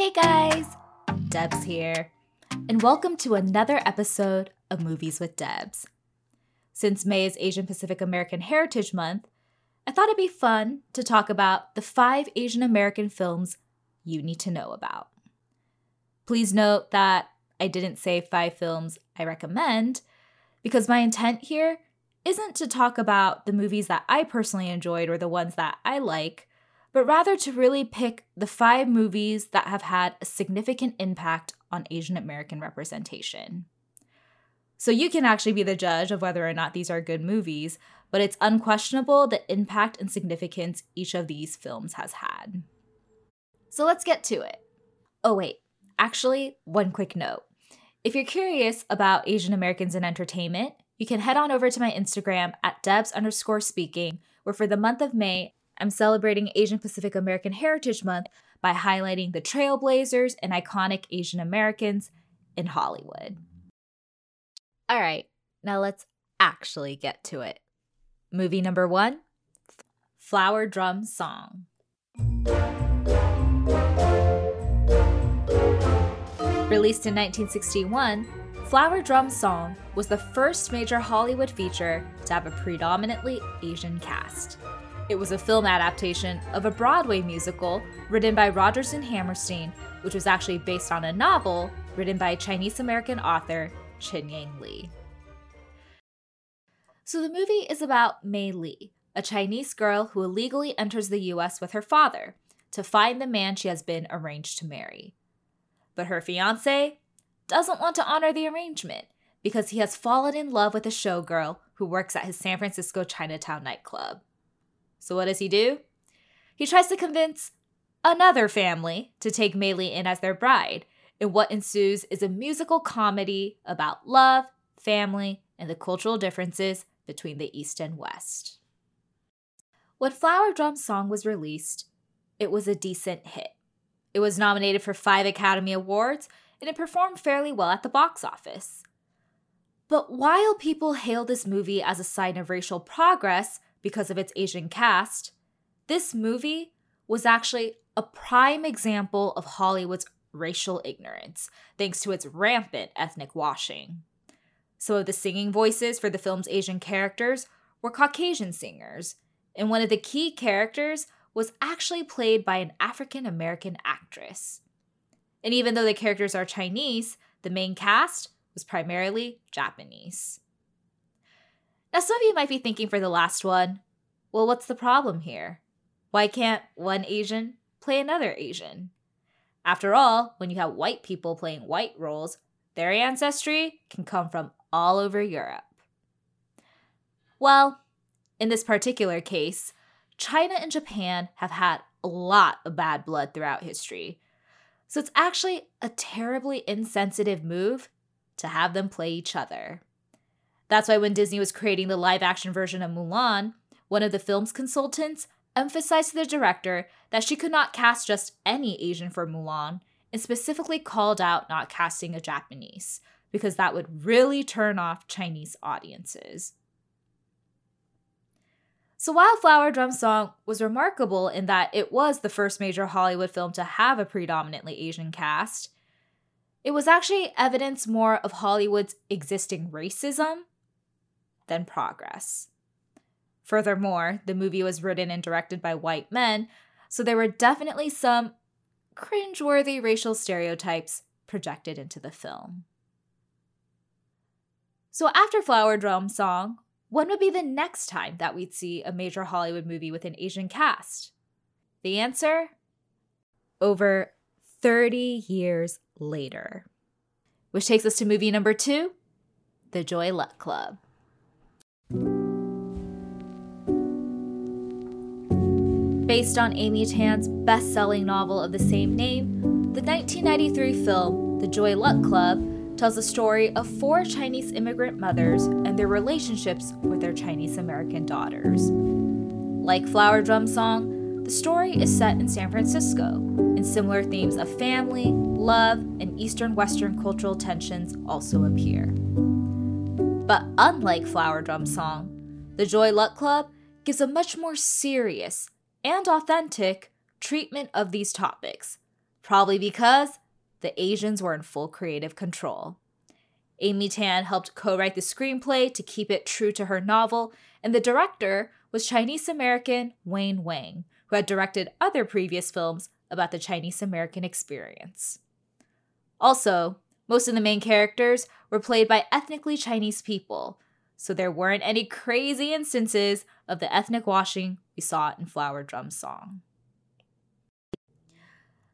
Hey guys, Debs here, and welcome to another episode of Movies with Debs. Since May is Asian Pacific American Heritage Month, I thought it'd be fun to talk about the five Asian American films you need to know about. Please note that I didn't say five films I recommend, because my intent here isn't to talk about the movies that I personally enjoyed or the ones that I like, but rather to really pick the five movies that have had a significant impact on Asian American representation. So you can actually be the judge of whether or not these are good movies, but it's unquestionable the impact and significance each of these films has had. So let's get to it. Oh, wait, actually, one quick note. If you're curious about Asian Americans in entertainment, you can head on over to my Instagram at Debs underscore speaking, where for the month of May, I'm celebrating Asian Pacific American Heritage Month by highlighting the trailblazers and iconic Asian Americans in Hollywood. All right, now let's actually get to it. Movie number one Flower Drum Song. Released in 1961, Flower Drum Song was the first major Hollywood feature to have a predominantly Asian cast. It was a film adaptation of a Broadway musical written by Rodgers and Hammerstein, which was actually based on a novel written by Chinese American author Chin Yang Lee. So the movie is about Mei Li, a Chinese girl who illegally enters the US with her father to find the man she has been arranged to marry. But her fiance doesn't want to honor the arrangement because he has fallen in love with a showgirl who works at his San Francisco Chinatown nightclub. So, what does he do? He tries to convince another family to take Mei Li in as their bride, and what ensues is a musical comedy about love, family, and the cultural differences between the East and West. When Flower Drum Song was released, it was a decent hit. It was nominated for five Academy Awards, and it performed fairly well at the box office. But while people hail this movie as a sign of racial progress, because of its Asian cast, this movie was actually a prime example of Hollywood's racial ignorance, thanks to its rampant ethnic washing. Some of the singing voices for the film's Asian characters were Caucasian singers, and one of the key characters was actually played by an African American actress. And even though the characters are Chinese, the main cast was primarily Japanese. Now, some of you might be thinking for the last one, well, what's the problem here? Why can't one Asian play another Asian? After all, when you have white people playing white roles, their ancestry can come from all over Europe. Well, in this particular case, China and Japan have had a lot of bad blood throughout history. So it's actually a terribly insensitive move to have them play each other. That's why when Disney was creating the live action version of Mulan, one of the film's consultants emphasized to the director that she could not cast just any Asian for Mulan and specifically called out not casting a Japanese because that would really turn off Chinese audiences. So while Flower Drum Song was remarkable in that it was the first major Hollywood film to have a predominantly Asian cast, it was actually evidence more of Hollywood's existing racism than progress. Furthermore, the movie was written and directed by white men, so there were definitely some cringeworthy racial stereotypes projected into the film. So, after Flower Drum Song, when would be the next time that we'd see a major Hollywood movie with an Asian cast? The answer? Over 30 years later. Which takes us to movie number two The Joy Luck Club. Based on Amy Tan's best selling novel of the same name, the 1993 film The Joy Luck Club tells the story of four Chinese immigrant mothers and their relationships with their Chinese American daughters. Like Flower Drum Song, the story is set in San Francisco, and similar themes of family, love, and Eastern Western cultural tensions also appear. But unlike Flower Drum Song, The Joy Luck Club gives a much more serious and authentic treatment of these topics, Probably because the Asians were in full creative control. Amy Tan helped co write the screenplay to keep it true to her novel, and the director was Chinese American Wayne Wang, who had directed other previous films about the Chinese American experience. Also, most of the main characters were played by ethnically Chinese people, so there weren't any crazy instances of the ethnic washing we saw in Flower Drum's song.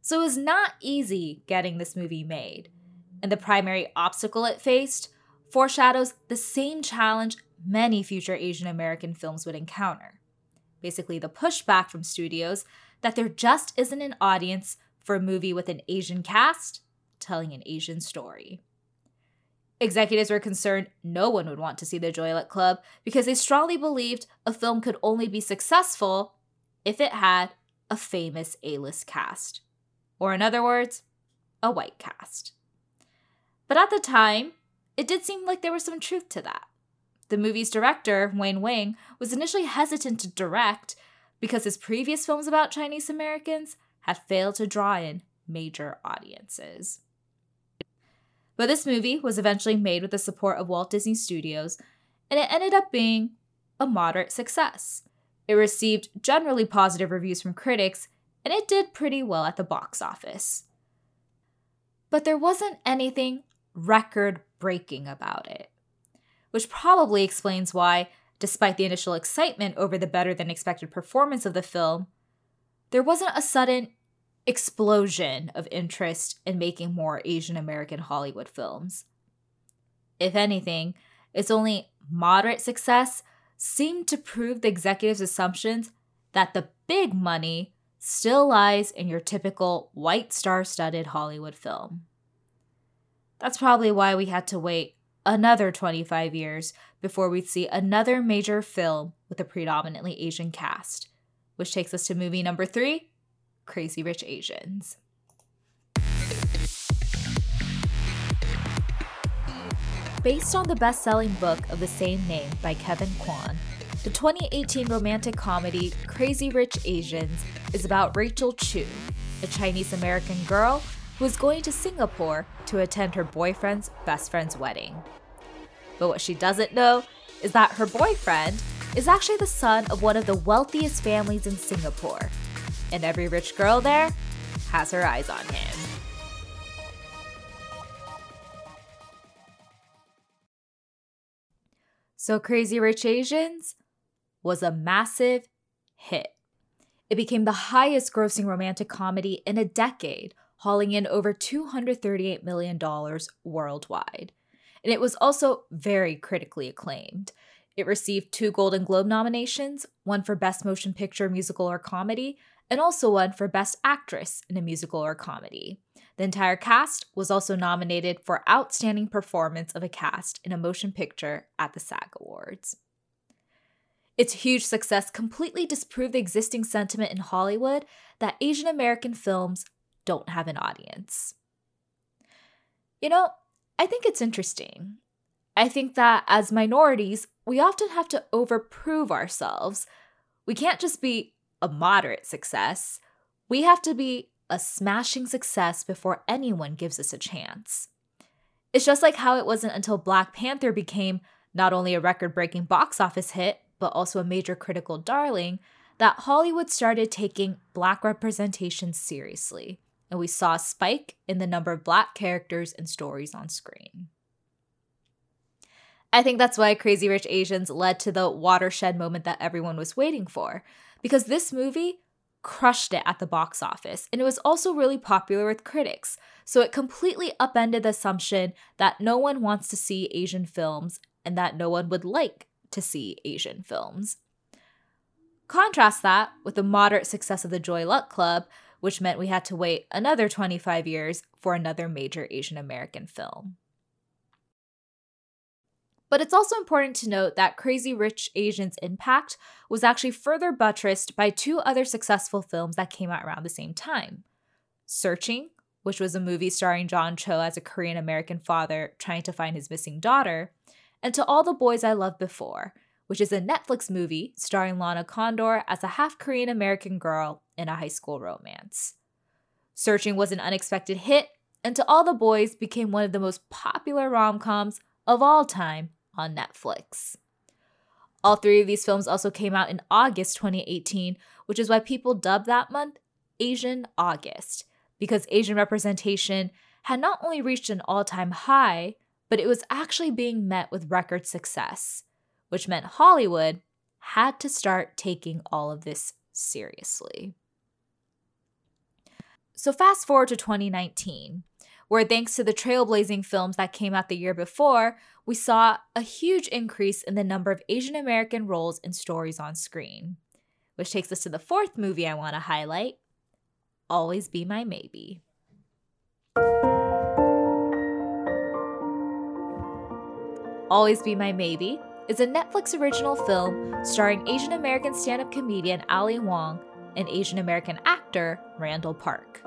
So it was not easy getting this movie made, and the primary obstacle it faced foreshadows the same challenge many future Asian American films would encounter. Basically, the pushback from studios that there just isn't an audience for a movie with an Asian cast telling an Asian story. Executives were concerned no one would want to see the Joy Luck Club because they strongly believed a film could only be successful if it had a famous A list cast. Or, in other words, a white cast. But at the time, it did seem like there was some truth to that. The movie's director, Wayne Wang, was initially hesitant to direct because his previous films about Chinese Americans had failed to draw in major audiences. But this movie was eventually made with the support of Walt Disney Studios, and it ended up being a moderate success. It received generally positive reviews from critics, and it did pretty well at the box office. But there wasn't anything record breaking about it, which probably explains why, despite the initial excitement over the better than expected performance of the film, there wasn't a sudden explosion of interest in making more Asian American Hollywood films. If anything, its only moderate success seemed to prove the executives' assumptions that the big money still lies in your typical white star studded Hollywood film. That's probably why we had to wait another 25 years before we'd see another major film with a predominantly Asian cast, which takes us to movie number three Crazy Rich Asians. Based on the best selling book of the same name by Kevin Kwan, the 2018 romantic comedy Crazy Rich Asians is about Rachel Chu, a Chinese American girl who is going to Singapore to attend her boyfriend's best friend's wedding. But what she doesn't know is that her boyfriend is actually the son of one of the wealthiest families in Singapore and every rich girl there has her eyes on him. So Crazy Rich Asians was a massive hit. It became the highest grossing romantic comedy in a decade, hauling in over $238 million worldwide. And it was also very critically acclaimed. It received two Golden Globe nominations, one for Best Motion Picture, Musical, or Comedy, and also won for Best Actress in a Musical or Comedy. The entire cast was also nominated for Outstanding Performance of a Cast in a Motion Picture at the SAG Awards. Its huge success completely disproved the existing sentiment in Hollywood that Asian American films don't have an audience. You know, I think it's interesting. I think that as minorities, we often have to overprove ourselves. We can't just be a moderate success. We have to be a smashing success before anyone gives us a chance. It's just like how it wasn't until Black Panther became not only a record breaking box office hit, but also a major critical darling, that Hollywood started taking Black representation seriously, and we saw a spike in the number of Black characters and stories on screen. I think that's why Crazy Rich Asians led to the watershed moment that everyone was waiting for, because this movie crushed it at the box office and it was also really popular with critics. So it completely upended the assumption that no one wants to see Asian films and that no one would like to see Asian films. Contrast that with the moderate success of the Joy Luck Club, which meant we had to wait another 25 years for another major Asian American film. But it's also important to note that Crazy Rich Asians' impact was actually further buttressed by two other successful films that came out around the same time Searching, which was a movie starring John Cho as a Korean American father trying to find his missing daughter, and To All the Boys I Loved Before, which is a Netflix movie starring Lana Condor as a half Korean American girl in a high school romance. Searching was an unexpected hit, and To All the Boys became one of the most popular rom coms of all time on Netflix. All three of these films also came out in August 2018, which is why people dubbed that month Asian August, because Asian representation had not only reached an all time high, but it was actually being met with record success, which meant Hollywood had to start taking all of this seriously. So, fast forward to 2019, where thanks to the trailblazing films that came out the year before, we saw a huge increase in the number of Asian American roles and stories on screen. Which takes us to the fourth movie I want to highlight Always Be My Maybe. Always Be My Maybe is a Netflix original film starring Asian American stand up comedian Ali Wong and Asian American actor Randall Park.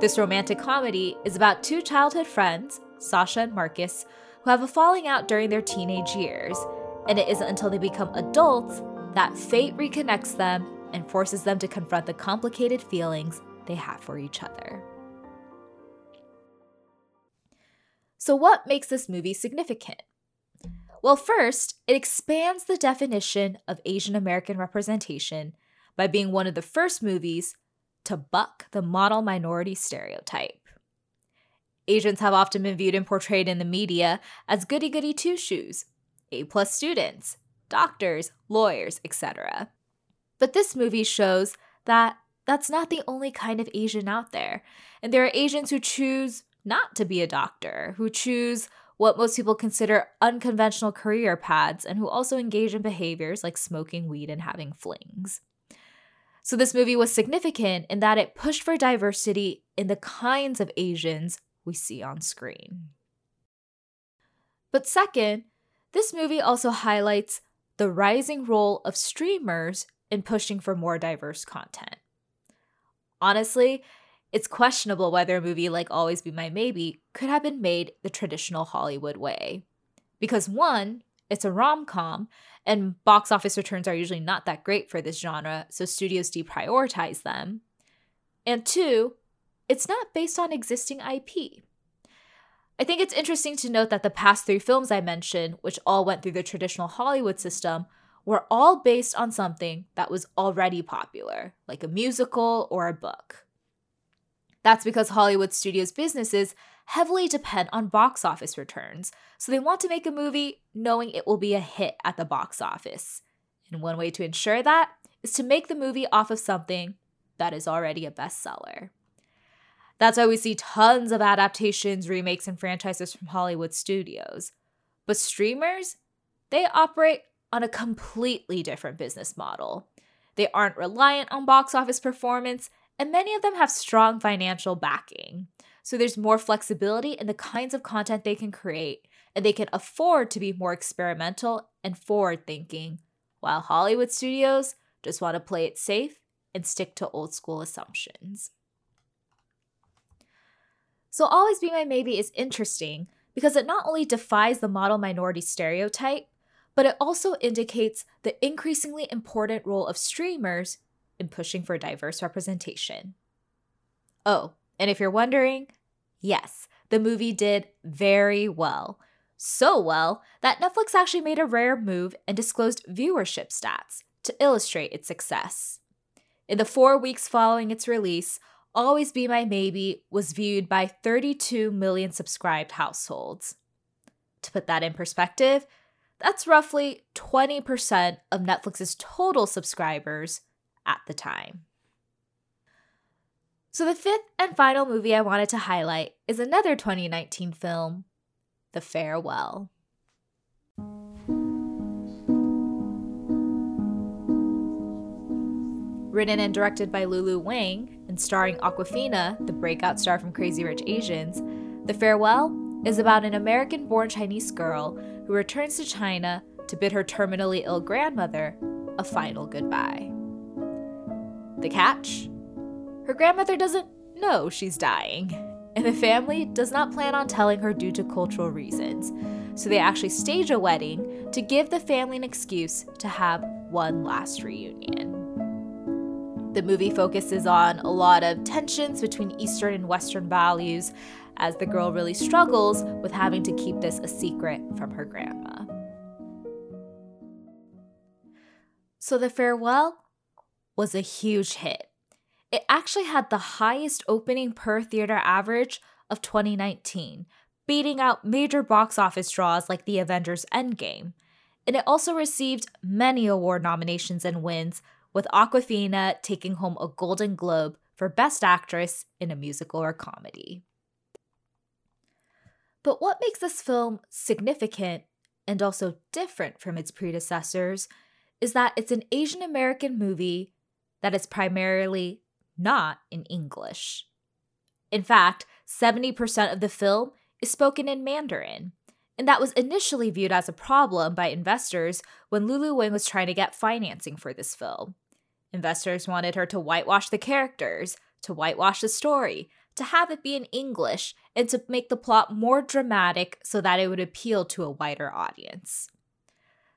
This romantic comedy is about two childhood friends, Sasha and Marcus, who have a falling out during their teenage years, and it isn't until they become adults that fate reconnects them and forces them to confront the complicated feelings they have for each other. So, what makes this movie significant? Well, first, it expands the definition of Asian American representation by being one of the first movies to buck the model minority stereotype. Asians have often been viewed and portrayed in the media as goody goody two shoes, A plus students, doctors, lawyers, etc. But this movie shows that that's not the only kind of Asian out there. And there are Asians who choose not to be a doctor, who choose what most people consider unconventional career paths, and who also engage in behaviors like smoking weed and having flings. So, this movie was significant in that it pushed for diversity in the kinds of Asians we see on screen. But second, this movie also highlights the rising role of streamers in pushing for more diverse content. Honestly, it's questionable whether a movie like Always Be My Maybe could have been made the traditional Hollywood way. Because one, it's a rom com, and box office returns are usually not that great for this genre, so studios deprioritize them. And two, it's not based on existing IP. I think it's interesting to note that the past three films I mentioned, which all went through the traditional Hollywood system, were all based on something that was already popular, like a musical or a book. That's because Hollywood studios' businesses heavily depend on box office returns, so they want to make a movie knowing it will be a hit at the box office. And one way to ensure that is to make the movie off of something that is already a bestseller. That's why we see tons of adaptations, remakes, and franchises from Hollywood studios. But streamers, they operate on a completely different business model. They aren't reliant on box office performance, and many of them have strong financial backing. So there's more flexibility in the kinds of content they can create, and they can afford to be more experimental and forward thinking, while Hollywood studios just want to play it safe and stick to old school assumptions. So, Always Be My Maybe is interesting because it not only defies the model minority stereotype, but it also indicates the increasingly important role of streamers in pushing for diverse representation. Oh, and if you're wondering, yes, the movie did very well. So well that Netflix actually made a rare move and disclosed viewership stats to illustrate its success. In the four weeks following its release, Always Be My Maybe was viewed by 32 million subscribed households. To put that in perspective, that's roughly 20% of Netflix's total subscribers at the time. So, the fifth and final movie I wanted to highlight is another 2019 film, The Farewell. Written and directed by Lulu Wang and starring Awkwafina, the breakout star from Crazy Rich Asians, The Farewell is about an American born Chinese girl who returns to China to bid her terminally ill grandmother a final goodbye. The catch? Her grandmother doesn't know she's dying, and the family does not plan on telling her due to cultural reasons, so they actually stage a wedding to give the family an excuse to have one last reunion. The movie focuses on a lot of tensions between Eastern and Western values as the girl really struggles with having to keep this a secret from her grandma. So, The Farewell was a huge hit. It actually had the highest opening per theater average of 2019, beating out major box office draws like The Avengers Endgame. And it also received many award nominations and wins, with Awkwafina taking home a Golden Globe for Best Actress in a Musical or Comedy. But what makes this film significant and also different from its predecessors is that it's an Asian American movie that is primarily not in English. In fact, 70% of the film is spoken in Mandarin, and that was initially viewed as a problem by investors when Lulu Wang was trying to get financing for this film. Investors wanted her to whitewash the characters, to whitewash the story, to have it be in English, and to make the plot more dramatic so that it would appeal to a wider audience.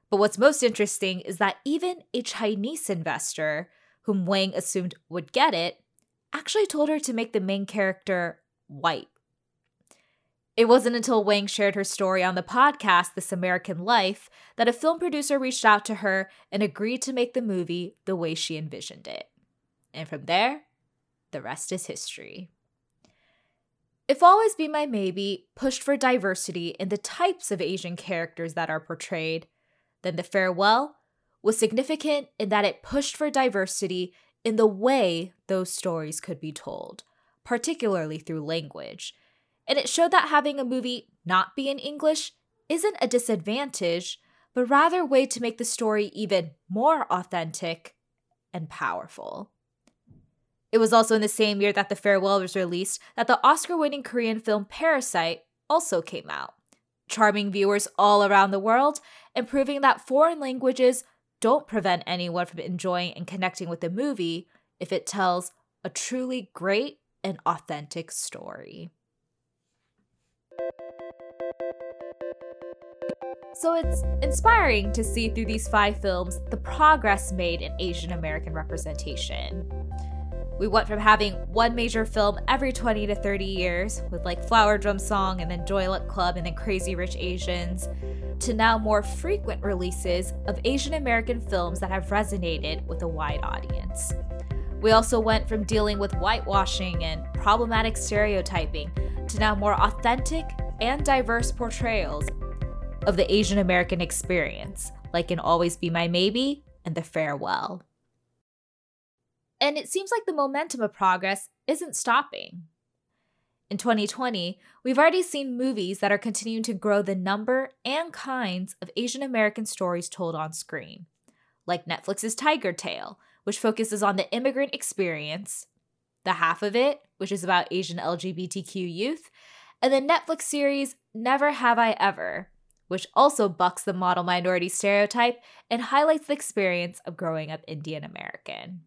But what's most interesting is that even a Chinese investor, whom Wang assumed would get it, actually told her to make the main character white. It wasn't until Wang shared her story on the podcast, This American Life, that a film producer reached out to her and agreed to make the movie the way she envisioned it. And from there, the rest is history. If Always Be My Maybe pushed for diversity in the types of Asian characters that are portrayed, then The Farewell was significant in that it pushed for diversity in the way those stories could be told, particularly through language. And it showed that having a movie not be in English isn't a disadvantage, but rather a way to make the story even more authentic and powerful. It was also in the same year that The Farewell was released that the Oscar winning Korean film Parasite also came out, charming viewers all around the world and proving that foreign languages don't prevent anyone from enjoying and connecting with the movie if it tells a truly great and authentic story. So it's inspiring to see through these five films the progress made in Asian American representation. We went from having one major film every 20 to 30 years, with like Flower Drum Song and then Joy Luck Club and then Crazy Rich Asians, to now more frequent releases of Asian American films that have resonated with a wide audience. We also went from dealing with whitewashing and problematic stereotyping to now more authentic and diverse portrayals of the Asian American experience, like in Always Be My Maybe and The Farewell. And it seems like the momentum of progress isn't stopping. In 2020, we've already seen movies that are continuing to grow the number and kinds of Asian American stories told on screen, like Netflix's Tigertail, which focuses on the immigrant experience, the half of it, which is about Asian LGBTQ youth, and the Netflix series Never Have I Ever, which also bucks the model minority stereotype and highlights the experience of growing up Indian American.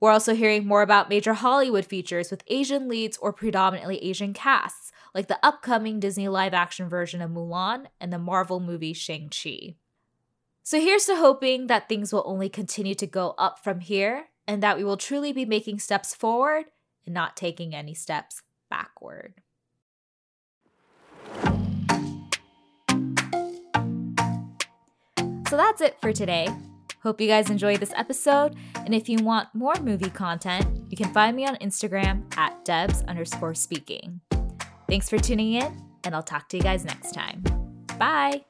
We're also hearing more about major Hollywood features with Asian leads or predominantly Asian casts, like the upcoming Disney live action version of Mulan and the Marvel movie Shang-Chi. So here's to hoping that things will only continue to go up from here and that we will truly be making steps forward and not taking any steps backward. So that's it for today. Hope you guys enjoyed this episode. And if you want more movie content, you can find me on Instagram at Debs underscore speaking. Thanks for tuning in, and I'll talk to you guys next time. Bye.